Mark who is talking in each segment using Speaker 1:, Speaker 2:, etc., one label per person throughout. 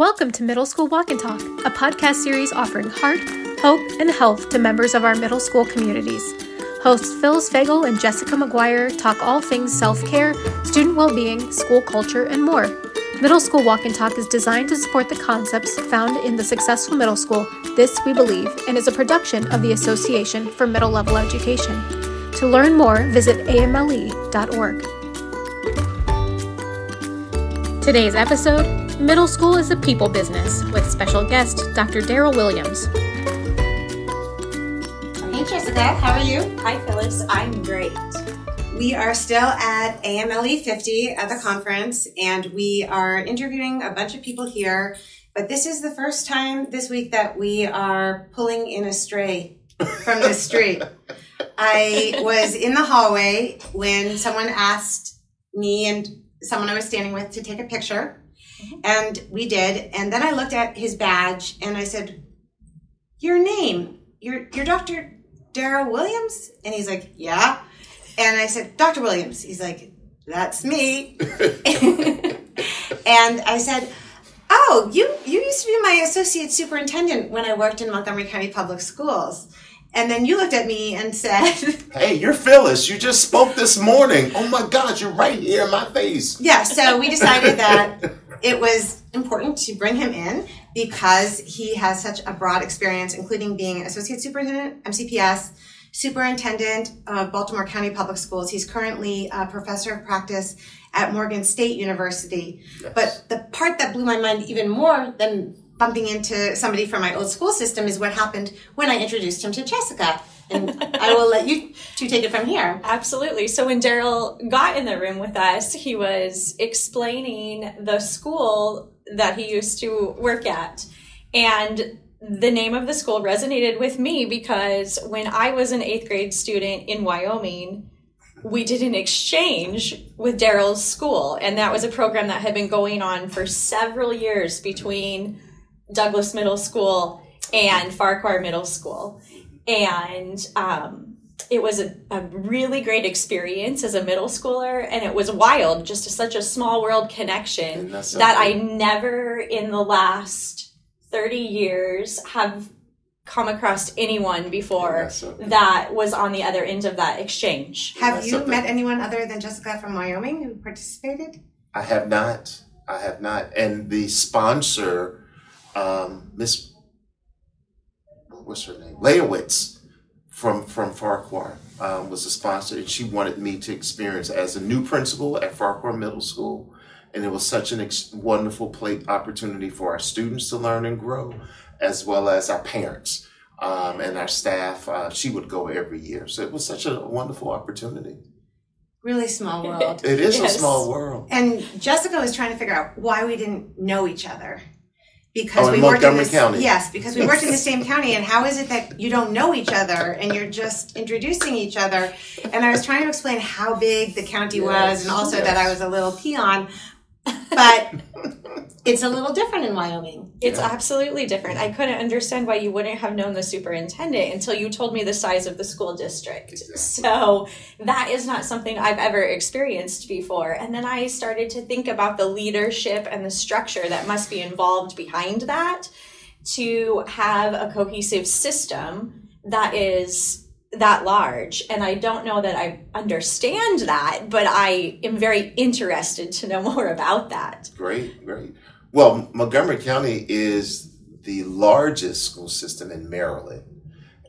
Speaker 1: Welcome to Middle School Walk and Talk, a podcast series offering heart, hope, and health to members of our middle school communities. Hosts Phyllis Fagell and Jessica McGuire talk all things self care, student well being, school culture, and more. Middle School Walk and Talk is designed to support the concepts found in the successful middle school, This We Believe, and is a production of the Association for Middle Level Education. To learn more, visit amle.org. Today's episode Middle School is a People Business with special guest Dr. Daryl Williams.
Speaker 2: Hey Jessica, how are you?
Speaker 3: Hi Phyllis, I'm great.
Speaker 2: We are still at AMLE 50 at the conference and we are interviewing a bunch of people here, but this is the first time this week that we are pulling in a stray from the street. I was in the hallway when someone asked me and someone I was standing with to take a picture. And we did. And then I looked at his badge and I said, Your name, you're, you're Dr. Daryl Williams? And he's like, Yeah. And I said, Dr. Williams. He's like, That's me. and I said, Oh, you, you used to be my associate superintendent when I worked in Montgomery County Public Schools. And then you looked at me and said,
Speaker 4: Hey, you're Phyllis. You just spoke this morning. Oh my God, you're right here in my face.
Speaker 2: Yeah, so we decided that it was important to bring him in because he has such a broad experience, including being associate superintendent, MCPS, superintendent of Baltimore County Public Schools. He's currently a professor of practice at Morgan State University.
Speaker 4: Yes.
Speaker 2: But the part that blew my mind even more than bumping into somebody from my old school system is what happened when I introduced him to Jessica. And I will let you two take it from here.
Speaker 3: Absolutely. So when Daryl got in the room with us, he was explaining the school that he used to work at. And the name of the school resonated with me because when I was an eighth grade student in Wyoming, we did an exchange with Daryl's school. And that was a program that had been going on for several years between Douglas Middle School and Farquhar Middle School. And um, it was a, a really great experience as a middle schooler. And it was wild, just a, such a small world connection
Speaker 4: Isn't that
Speaker 3: that I never in the last 30 years have come across anyone before
Speaker 4: Isn't that
Speaker 3: was on the other end of that exchange.
Speaker 2: Have you
Speaker 4: something.
Speaker 2: met anyone other than Jessica from Wyoming who participated?
Speaker 4: I have not. I have not. And the sponsor, um, Miss, what's her name? Leowitz from, from Farquhar um, was a sponsor, and she wanted me to experience as a new principal at Farquhar Middle School. And it was such an ex- wonderful play opportunity for our students to learn and grow, as well as our parents um, and our staff. Uh, she would go every year. So it was such a wonderful opportunity.
Speaker 2: Really small world.
Speaker 4: It is
Speaker 3: Yes.
Speaker 4: a small world.
Speaker 2: and Jessica was trying to figure out why we didn't know each other. Because
Speaker 4: Oh,
Speaker 2: we worked in this,
Speaker 4: County.
Speaker 2: yes, because we worked in the same county, and how is it that you don't know each other and you're just introducing each other? And I was trying to explain how big the county was, and also
Speaker 4: yes.
Speaker 2: that I was a little peon, but it's a little different in Wyoming.
Speaker 3: It's
Speaker 4: Yeah.
Speaker 3: absolutely different. I couldn't understand why you wouldn't have known the superintendent until you told me the size of the school district.
Speaker 4: Exactly.
Speaker 3: So that is not something I've ever experienced before. And then I started to think about the leadership and the structure that must be involved behind that to have a cohesive system that is that large. And I don't know that I understand that, but I am very interested to know more about that.
Speaker 4: Great, great. Well, Montgomery County is the largest school system in Maryland.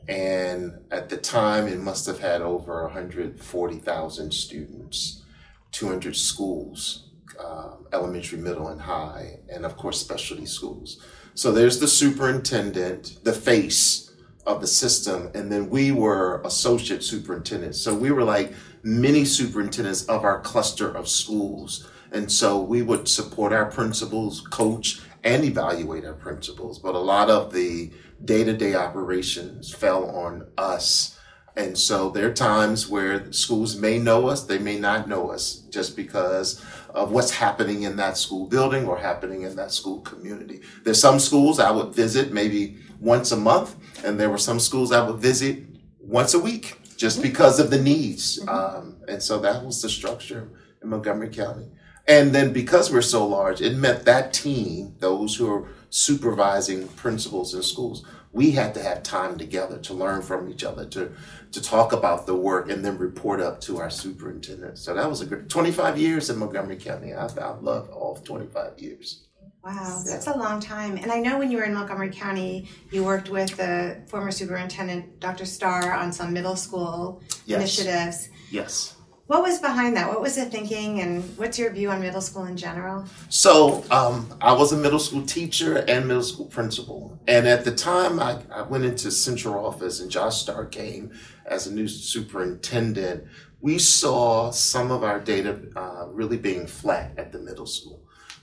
Speaker 4: And at the time, it must have had over 140,000 students, 200 schools, um, elementary, middle, and high, and of course, specialty schools. So there's the superintendent, the face of the system, and then we were associate superintendents. So we were like mini superintendents of our cluster of schools. And so we would support our principals, coach, and evaluate our principals. But a lot of the day to day operations fell on us. And so there are times where schools may know us, they may not know us just because of what's happening in that school building or happening in that school community. There's some schools I would visit maybe once a month, and there were some schools I would visit once a week just because of the needs. Um, and so that was the structure in Montgomery County. And then because we're so large, it meant that team, those who are supervising principals in schools, we had to have time together to learn from each other, to to talk about the work, and then report up to our superintendent. So that was a great 25 years in Montgomery County. I, I love all 25 years.
Speaker 2: Wow, that's a long time. And I know when you were in Montgomery County, you worked with the former superintendent, Dr. Starr, on some middle school
Speaker 4: Yes.
Speaker 2: initiatives.
Speaker 4: Yes.
Speaker 2: What was behind that? What was the thinking, and what's your view on middle school in general?
Speaker 4: So um, I was a middle school teacher and middle school principal. And at the time I, I went into central office and Josh Starr came as a new superintendent, we saw some of our data uh, really being flat at the middle school.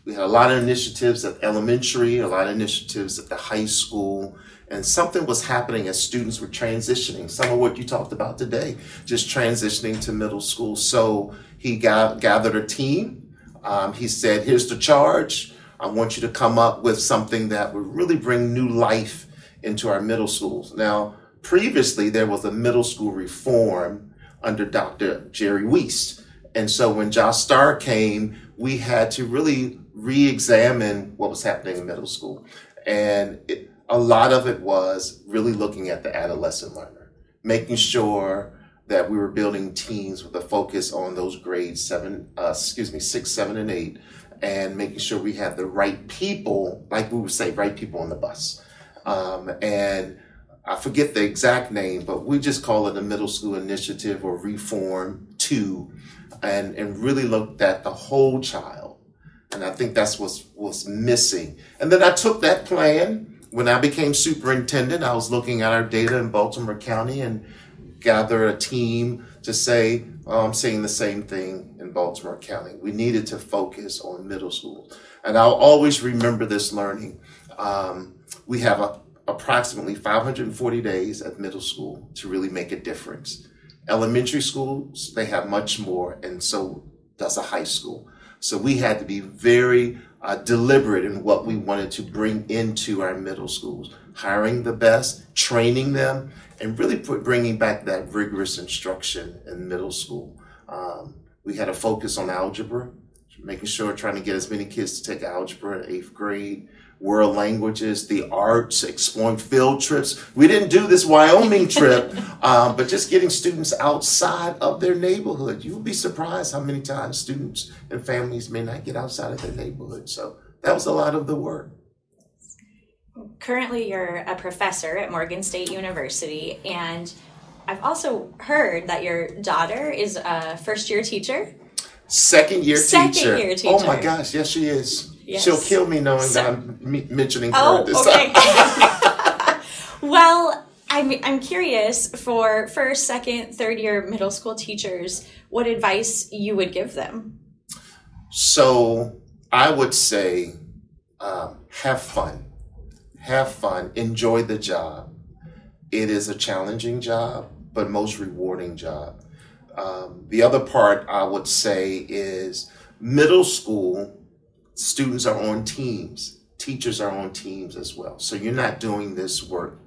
Speaker 4: We had a lot of initiatives at elementary, a lot of initiatives at the high school, and something was happening as students were transitioning. Some of what you talked about today, just transitioning to middle school. So he got, gathered a team. Um, he said, "Here's the charge. I want you to come up with something that would really bring new life into our middle schools." Now, previously there was a middle school reform under Dr. Jerry Weast. And so when Josh Starr came, we had to really re-examine what was happening in middle school. And it, a lot of it was really looking at the adolescent learner, making sure that we were building teams with a focus on those grades seven, uh, excuse me, six, seven, and eight, and making sure we had the right people, like we would say, right people on the bus. Um, and I forget the exact name, but we just call it a middle school initiative or reform two, and and really looked at the whole child. And I think that's what's was missing. And then I took that plan when I became superintendent. I was looking at our data in Baltimore County and gather a team to say, oh, I'm saying the same thing in Baltimore County. We needed to focus on middle school. And I'll always remember this learning. Um, we have a, approximately 540 days at middle school to really make a difference. Elementary schools, they have much more, and so does a high school. So we had to be very uh, deliberate in what we wanted to bring into our middle schools, hiring the best, training them, and really put, bringing back that rigorous instruction in middle school. Um, we had a focus on algebra, making sure trying to get as many kids to take algebra in eighth grade world languages, the arts, exploring field trips. We didn't do this Wyoming trip, um, but just getting students outside of their neighborhood. You will be surprised how many times students and families may not get outside of their neighborhood. So that was a lot of the work.
Speaker 3: Currently, you're a professor at Morgan State University, and I've also heard that your daughter is a first year teacher.
Speaker 4: Second year
Speaker 3: Second
Speaker 4: teacher.
Speaker 3: year
Speaker 4: Oh my gosh, yes, she is.
Speaker 3: Yes.
Speaker 4: She'll kill me knowing
Speaker 3: So-
Speaker 4: that I'm me- mentioning her
Speaker 3: Oh,
Speaker 4: this
Speaker 3: okay.
Speaker 4: time.
Speaker 3: well, I'm, I'm curious for first, second, third year middle school teachers, what advice you would give them.
Speaker 4: So I would say, um, have fun, have fun, enjoy the job. It is a challenging job, but most rewarding job. Um, the other part I would say is middle school students are on teams, teachers are on teams as well. So you're not doing this work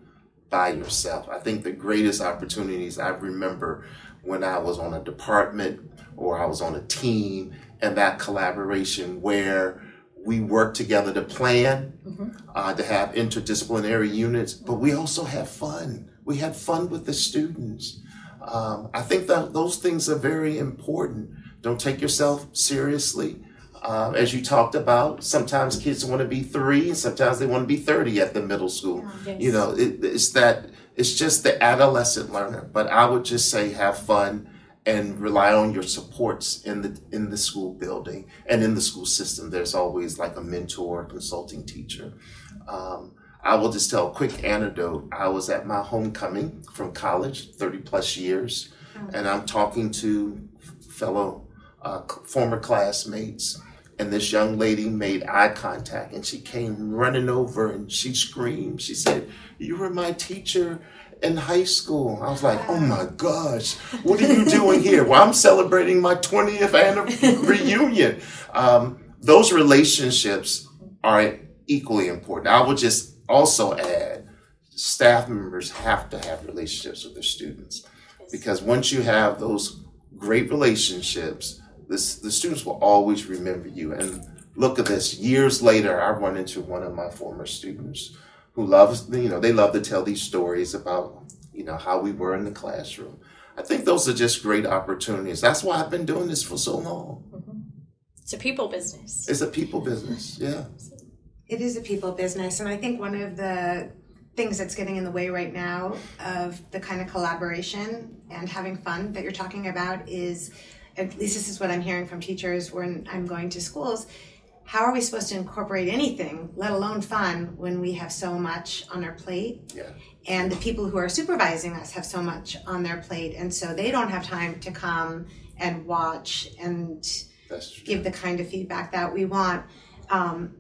Speaker 4: by yourself. I think the greatest opportunities I remember when I was on a department or I was on a team and that collaboration where we work together to plan, uh, to have interdisciplinary units, but we also have fun. We had fun with the students. Um, I think that those things are very important. Don't take yourself seriously. Uh, as you talked about, sometimes kids want to be three, and sometimes they want to be 30 at the middle school.
Speaker 3: yes.
Speaker 4: You know, it, it's that, it's just the adolescent learner. But I would just say have fun and rely on your supports in the in the school building and in the school system. There's always like a mentor, consulting teacher. Um, I will just tell a quick anecdote. I was at my homecoming from college, 30 plus years, and I'm talking to fellow uh, former classmates. And this young lady made eye contact and she came running over and she screamed. She said, You were my teacher in high school. I was like, Oh my gosh, what are you doing here? Well, I'm celebrating my 20th anniversary reunion. Um, those relationships are equally important. I would just also add staff members have to have relationships with their students because once you have those great relationships, this the students will always remember you. And look at this. Years later, I run into one of my former students who loves you know they love to tell these stories about you know how we were in the classroom. I think those are just great opportunities. That's why I've been doing this for so long.
Speaker 3: Mm-hmm. It's a people business.
Speaker 4: It's a people business. Yeah.
Speaker 2: It is a people business, and I think one of the things that's getting in the way right now of the kind of collaboration and having fun that you're talking about is at least this is what I'm hearing from teachers when I'm going to schools. How are we supposed to incorporate anything, let alone fun, when we have so much on our plate?
Speaker 4: Yeah.
Speaker 2: And the people who are supervising us have so much on their plate, and so they don't have time to come and watch and give the kind of feedback that we want. Um,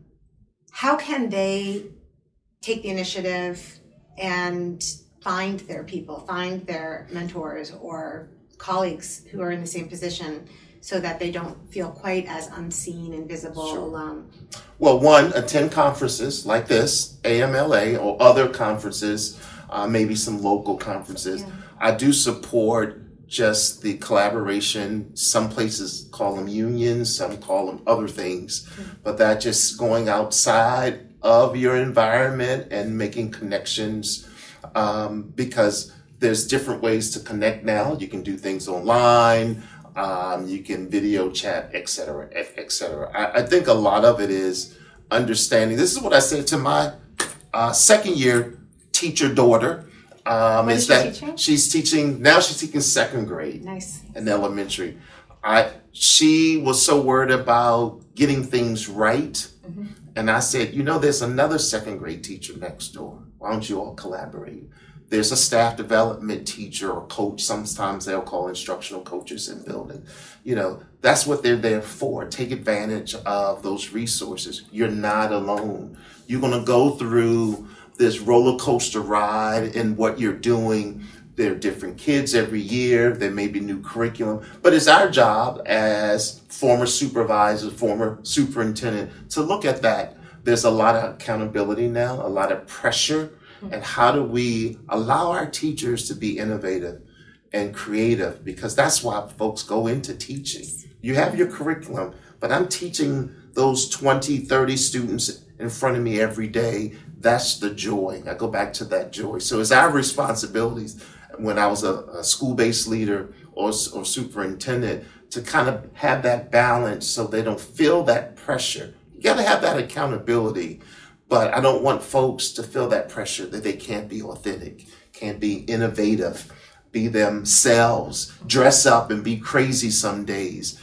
Speaker 2: how can they take the initiative and find their people, find their mentors or colleagues who are in the same position so that they don't feel quite as unseen and visible sure. alone?
Speaker 4: Well, one, attend conferences like this, AMLE, or other conferences, uh, maybe some local conferences. Yeah. I do support just the collaboration. Some places call them unions, some call them other things, mm-hmm. but that just going outside of your environment and making connections um, because there's different ways to connect now. You can do things online, um, you can video chat, etc., etc. I, I, think a lot of it is understanding. This is what I say to my uh, second year teacher daughter.
Speaker 2: Um, is that teaching?
Speaker 4: she's teaching now? She's teaching second grade.
Speaker 2: Nice.
Speaker 4: In elementary, I she was so worried about getting things right, mm-hmm. and I said, you know, there's another second grade teacher next door. Why don't you all collaborate? There's a staff development teacher or coach. Sometimes they'll call instructional coaches in building. You know, that's what they're there for. Take advantage of those resources. You're not alone. You're going to go through this roller coaster ride in what you're doing. There are different kids every year. There may be new curriculum, but it's our job as former supervisor, former superintendent to look at that. There's a lot of accountability now, a lot of pressure. And how do we allow our teachers to be innovative and creative? Because that's why folks go into teaching. You have your curriculum, but I'm teaching those 20, 30 students in front of me every day that's the joy. I go back to that joy. So it's our responsibilities when I was a, a school-based leader or, or superintendent to kind of have that balance so they don't feel that pressure. You got to have that accountability, but I don't want folks to feel that pressure that they can't be authentic, can't be innovative, be themselves, dress up and be crazy some days.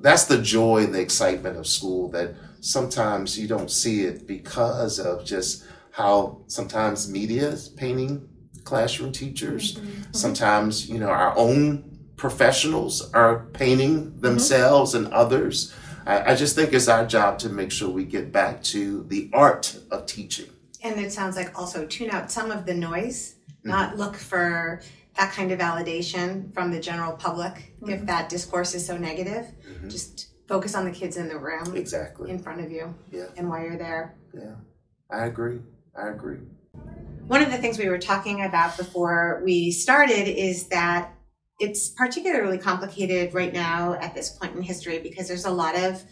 Speaker 4: That's the joy and the excitement of school that sometimes you don't see it because of just how sometimes media is painting classroom teachers. Mm-hmm. Sometimes, you know, our own professionals are painting mm-hmm. themselves mm-hmm. and others. I, I, just think it's our job to make sure we get back to the art of teaching.
Speaker 2: And it sounds like also tune out some of the noise, mm-hmm. not look for that kind of validation from the general public if mm-hmm. that discourse is so negative. Mm-hmm. Just focus on the kids in the room.
Speaker 4: Exactly.
Speaker 2: In front of you.
Speaker 4: Yeah.
Speaker 2: And why you're there.
Speaker 4: Yeah. I agree. I agree.
Speaker 2: One of the things we were talking about before we started is that it's particularly complicated right now at this point in history because there's a lot of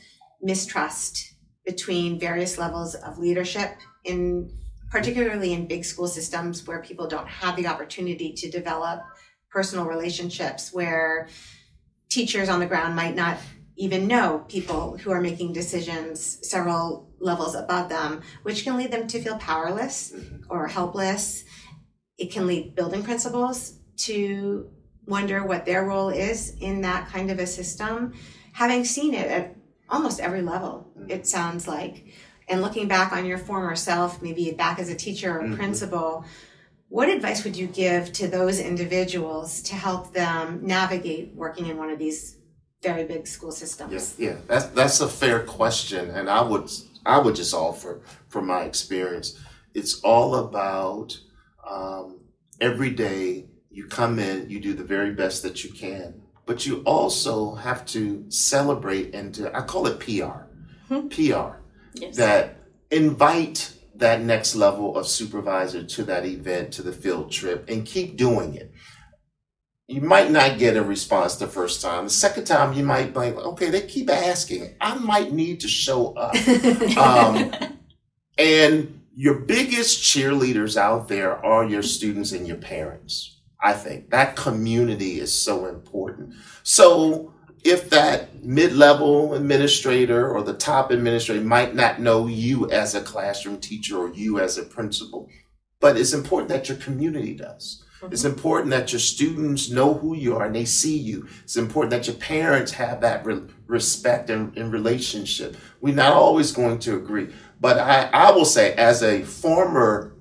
Speaker 2: mistrust between various levels of leadership in particularly in big school systems where people don't have the opportunity to develop personal relationships where teachers on the ground might not even know people who are making decisions several levels above them, which can lead them to feel powerless mm-hmm. or helpless. It can lead building principals to wonder what their role is in that kind of a system. Having seen it at almost every level, mm-hmm. it sounds like. And looking back on your former self, maybe back as a teacher or mm-hmm. principal, what advice would you give to those individuals to help them navigate working in one of these very big school systems?
Speaker 4: Yeah, yeah, that's that's a fair question, and I would I would just offer from my experience, it's all about um, every day you come in, you do the very best that you can, but you also have to celebrate and to, I call it PR, hmm. PR, yes. that invite that next level of supervisor to that event, to the field trip, and keep doing it you might not get a response the first time. The second time, you might be like, okay, they keep asking. I might need to show up. um, and your biggest cheerleaders out there are your students and your parents. I think that community is so important. So if that mid-level administrator or the top administrator might not know you as a classroom teacher or you as a principal, but it's important that your community does. Mm-hmm. It's important that your students know who you are and they see you. It's important that your parents have that re- respect and, and relationship. We're not always going to agree, but I, I will say, as a former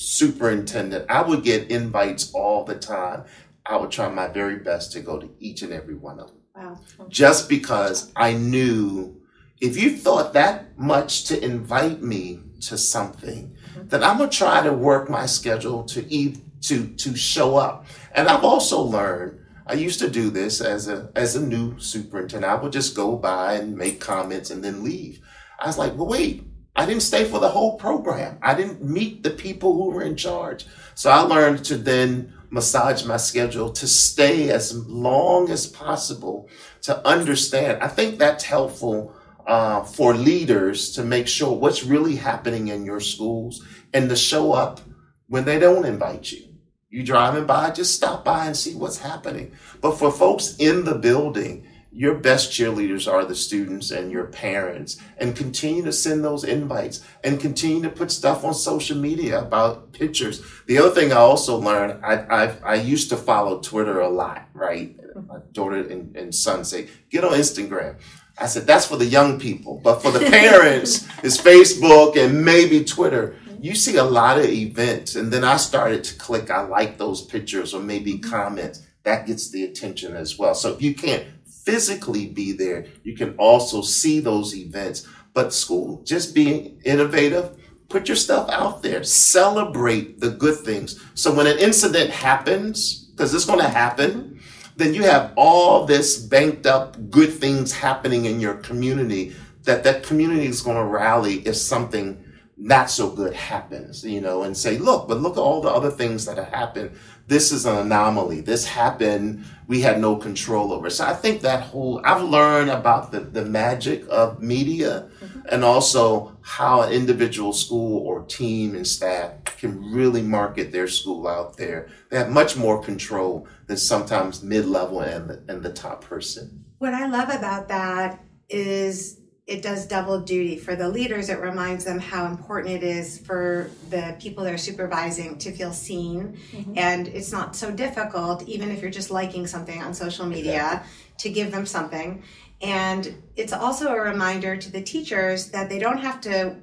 Speaker 4: superintendent, I would get invites all the time. I would try my very best to go to each and every one of them. Wow. Just because I knew if you thought that much to invite me to something, mm-hmm. then I'm gonna try to work my schedule to eat to to show up. And I've also learned I used to do this as a as a new superintendent. I would just go by and make comments and then leave. I was like, well, wait, I didn't stay for the whole program. I didn't meet the people who were in charge. So I learned to then massage my schedule to stay as long as possible to understand. I think that's helpful uh, for leaders to make sure what's really happening in your schools and to show up when they don't invite you. You driving by, just stop by and see what's happening. But for folks in the building, your best cheerleaders are the students and your parents and continue to send those invites and continue to put stuff on social media about pictures. The other thing I also learned, I, I, I used to follow Twitter a lot, right? My daughter and, and son say, get on Instagram. I said, that's for the young people, but for the parents, it's Facebook and maybe Twitter. You see a lot of events and then I started to click, I like those pictures or maybe mm-hmm. comments. That gets the attention as well. So if you can't physically be there, you can also see those events. But school, just being innovative, put your stuff out there, celebrate the good things. So when an incident happens, because it's going to happen, then you have all this banked up good things happening in your community that that community is going to rally if something not so good happens, you know, and say, look, but look at all the other things that have happened this is an anomaly. This happened. We had no control over. So I think that whole, I've learned about the, the magic of media mm-hmm. and also how an individual school or team and staff can really market their school out there. They have much more control than sometimes mid-level and the, and the top person.
Speaker 2: What I love about that is it does double duty for the leaders. It reminds them how important it is for the people they're supervising to feel seen. Mm-hmm. and it's not so difficult even if you're just liking something on social media to give them something. And it's also a reminder to the teachers that they don't have to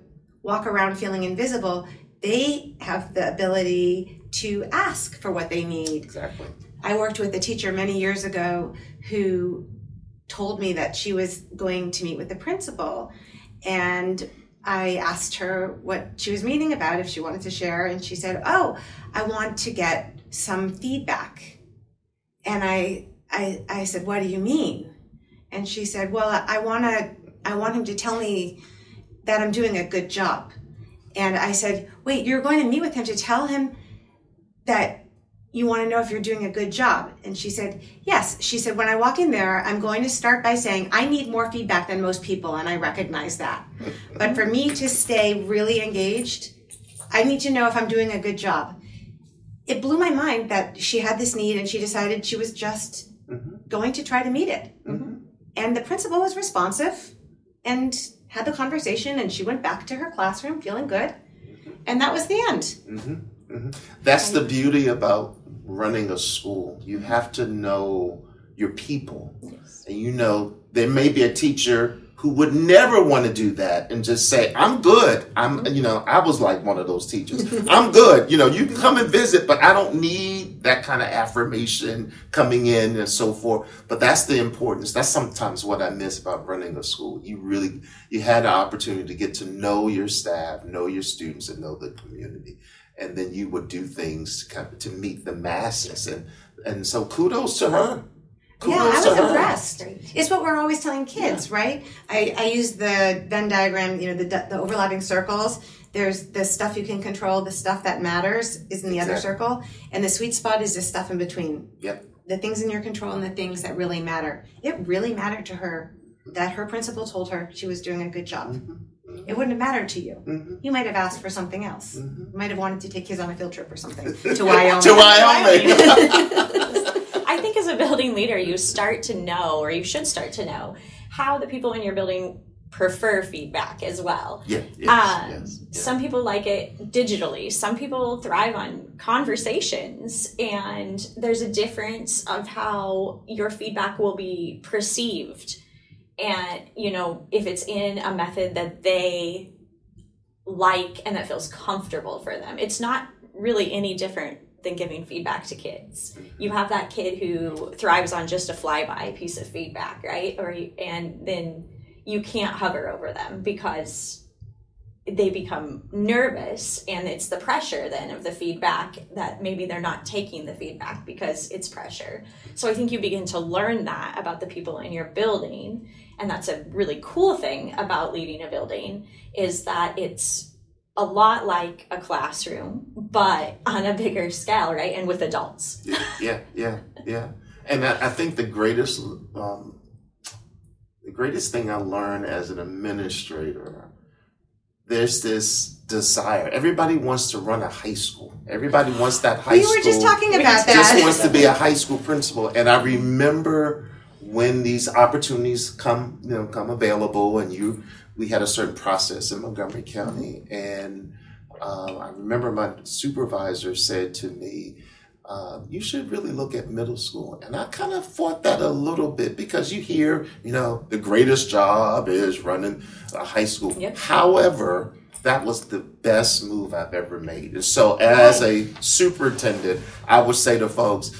Speaker 2: walk around feeling invisible. They have the ability to ask for what they need.
Speaker 4: Exactly.
Speaker 2: I worked with a teacher many years ago who told me that she was going to meet with the principal and I asked her what she was meeting about if she wanted to share and she said, "Oh, I want to get some feedback." And I I I said, "What do you mean?" And she said, "Well, I want to I want him to tell me that I'm doing a good job." And I said, "Wait, you're going to meet with him to tell him that you want to know if you're doing a good job? And she said, Yes. She said, When I walk in there, I'm going to start by saying, I need more feedback than most people, and I recognize that. but for me to stay really engaged, I need to know if I'm doing a good job. It blew my mind that she had this need and she decided she was just mm-hmm. going to try to meet it. Mm-hmm. And the principal was responsive and had the conversation, and she went back to her classroom feeling good. And that was the end.
Speaker 4: Mm-hmm. Mm-hmm. That's the beauty about running a school. You have to know your people. Yes. And you know, there may be a teacher who would never want to do that and just say, I'm good. I'm, mm-hmm. you know, I was like one of those teachers. I'm good. You know, you can come and visit, but I don't need that kind of affirmation coming in and so forth. But that's the importance. That's sometimes what I miss about running a school. You really, you had an opportunity to get to know your staff, know your students, and know the community and then you would do things to, kind of, to meet the masses and and so kudos to her
Speaker 2: kudos yeah, I was impressed. It's what we're always telling kids, yeah. right? I, I use the Venn diagram, you know, the, the overlapping circles. There's the stuff you can control, the stuff that matters is in the exactly. other circle, and the sweet spot is the stuff in between.
Speaker 4: Yep.
Speaker 2: the things in your control and the things that really matter. It really mattered to her that her principal told her she was doing a good job.
Speaker 4: Mm-hmm.
Speaker 2: It wouldn't have mattered to you.
Speaker 4: Mm-hmm.
Speaker 2: You might have asked for something else.
Speaker 4: Mhm.
Speaker 2: You might have wanted to take kids on a field trip or something to Wyoming.
Speaker 4: to Wyoming.
Speaker 3: I think as a building leader, you start to know, or you should start to know, how the people in your building prefer feedback as well.
Speaker 4: yeah, yes,
Speaker 3: Um,
Speaker 4: yes, yeah.
Speaker 3: Some people like it digitally. Some people thrive on conversations, and there's a difference of how your feedback will be perceived. And, you know, if it's in a method that they like and that feels comfortable for them, it's not really any different than giving feedback to kids. You have that kid who thrives on just a flyby piece of feedback, right? Or and then you can't hover over them because they become nervous and it's the pressure then of the feedback that maybe they're not taking the feedback because it's pressure so i think you begin to learn that about the people in your building and that's a really cool thing about leading a building is that it's a lot like a classroom but on a bigger scale right and with adults
Speaker 4: yeah, yeah, yeah. And I, I think the greatest, um, the greatest thing I learned as an administrator, there's this desire. Everybody wants to run a high school. Everybody wants that high
Speaker 2: we
Speaker 4: school.
Speaker 2: were just talking about
Speaker 4: just
Speaker 2: that.
Speaker 4: wants to be a high school principal. And I remember when these opportunities come, you know, come available, and you, we had a certain process in Montgomery County, and um, I remember my supervisor said to me, uh, "You should really look at middle school." And I kind of fought that a little bit because you hear, you know, the greatest job is running a high school.
Speaker 3: Yep.
Speaker 4: However, that was the best move I've ever made. And so, as a superintendent, I would say to folks,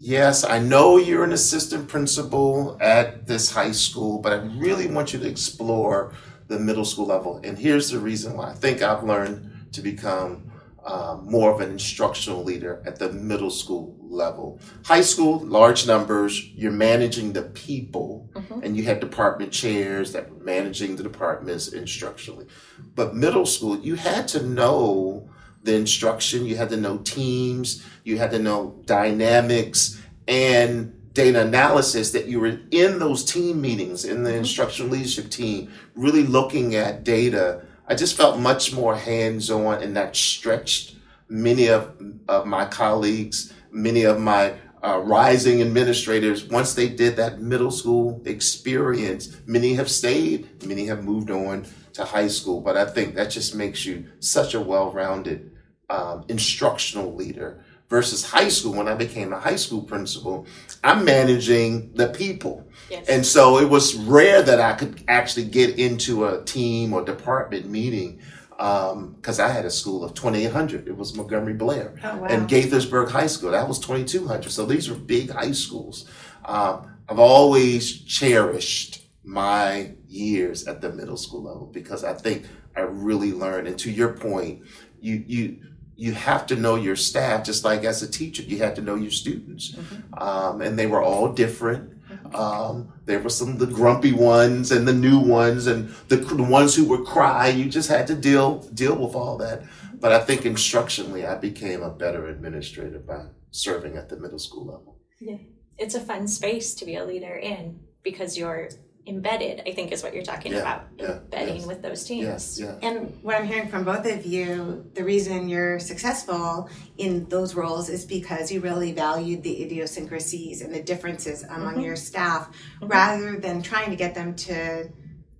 Speaker 4: yes, I know you're an assistant principal at this high school, but I really want you to explore the middle school level. And here's the reason why I think I've learned to become um, more of an instructional leader at the middle school level. High school, large numbers, you're managing the people, and you had department chairs that were managing the departments instructionally. But middle school, you had to know the instruction, you had to know teams, you had to know dynamics and data analysis that you were in those team meetings in the instructional leadership team, really looking at data. I just felt much more hands on and that stretched many of, of my colleagues, many of my uh, rising administrators. Once they did that middle school experience, many have stayed, many have moved on to high school. But I think that just makes you such a well rounded um, instructional leader versus high school. When I became a high school principal, I'm managing the people.
Speaker 3: yes
Speaker 4: And so it was rare that I could actually get into a team or department meeting because I had a school of 2,800. It was Montgomery Blair.
Speaker 2: Oh, wow.
Speaker 4: And Gaithersburg High School, that was 2,200. So these were big high schools. Um, I've always cherished my years at the middle school level because I think I really learned. And to your point, you, you, you have to know your staff just like as a teacher you have to know your students. Um, and they were all different. Um, there were some of the grumpy ones and the new ones and the, the ones who would cry. You just had to deal deal with all that. But i think instructionally i became a better administrator by serving at the middle school level.
Speaker 3: Yeah, it's a fun space to be a leader in because you're embedded i think is what you're talking
Speaker 4: Yeah,
Speaker 3: about
Speaker 4: yeah,
Speaker 3: embedding
Speaker 4: yes.
Speaker 3: with those teams
Speaker 4: yes yeah
Speaker 2: And what I'm hearing from both of you, the reason you're successful in those roles is because you really valued the idiosyncrasies and the differences among mm-hmm. your staff mm-hmm. rather than trying to get them to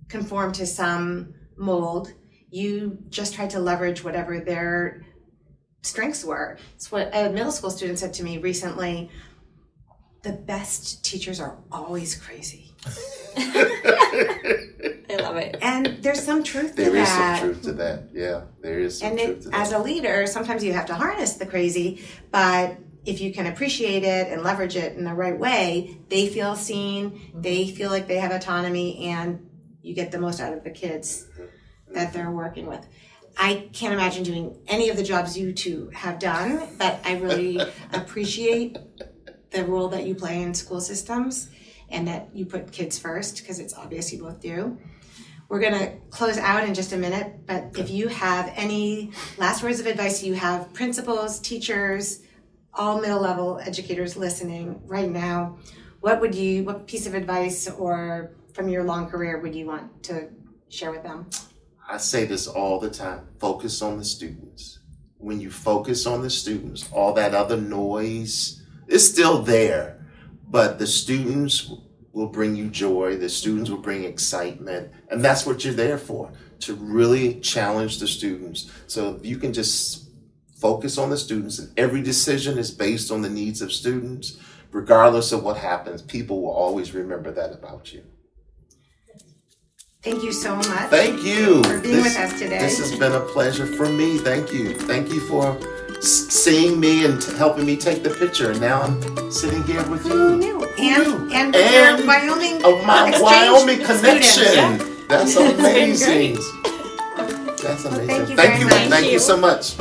Speaker 2: conform to some mold. You just tried to leverage whatever their strengths were. It's what a middle school student said to me recently. The best teachers are always crazy.
Speaker 3: i love it.
Speaker 2: And there's some truth to that.
Speaker 4: there is some truth to that. Yeah there is some
Speaker 2: and
Speaker 4: truth
Speaker 2: it,
Speaker 4: to that.
Speaker 2: as a leader sometimes you have to harness the crazy but if you can appreciate it and leverage it in the right way they feel seen mm-hmm. they feel like they have autonomy and you get the most out of the kids mm-hmm. that they're working with. I can't imagine doing any of the jobs you two have done but i really appreciate the role that you play in school systems and that you put kids first because it's obvious you both do we're going to close out in just a minute, but if you have any last words of advice you have principals, teachers, all middle level educators listening right now, what would you, what piece of advice or from your long career would you want to share with them?
Speaker 4: I say this all the time focus on the students. When you focus on the students, all that other noise is still there, but the students will bring you joy, the students will bring excitement, and that's what you're there for to really challenge the students. So if you can just focus on the students, and every decision is based on the needs of students, regardless of what happens, people will always remember that about you.
Speaker 2: Thank you so much.
Speaker 4: Thank you
Speaker 2: for being this, with us today.
Speaker 4: This has been a pleasure for me. Thank you. Thank you for seeing me and t- helping me take the picture. And now I'm sitting here with you.
Speaker 2: Who knew? And, and, and Wyoming,
Speaker 4: oh, my Wyoming connection. Yeah. That's amazing. That's amazing. Well, thank you, thank you, thank you so much.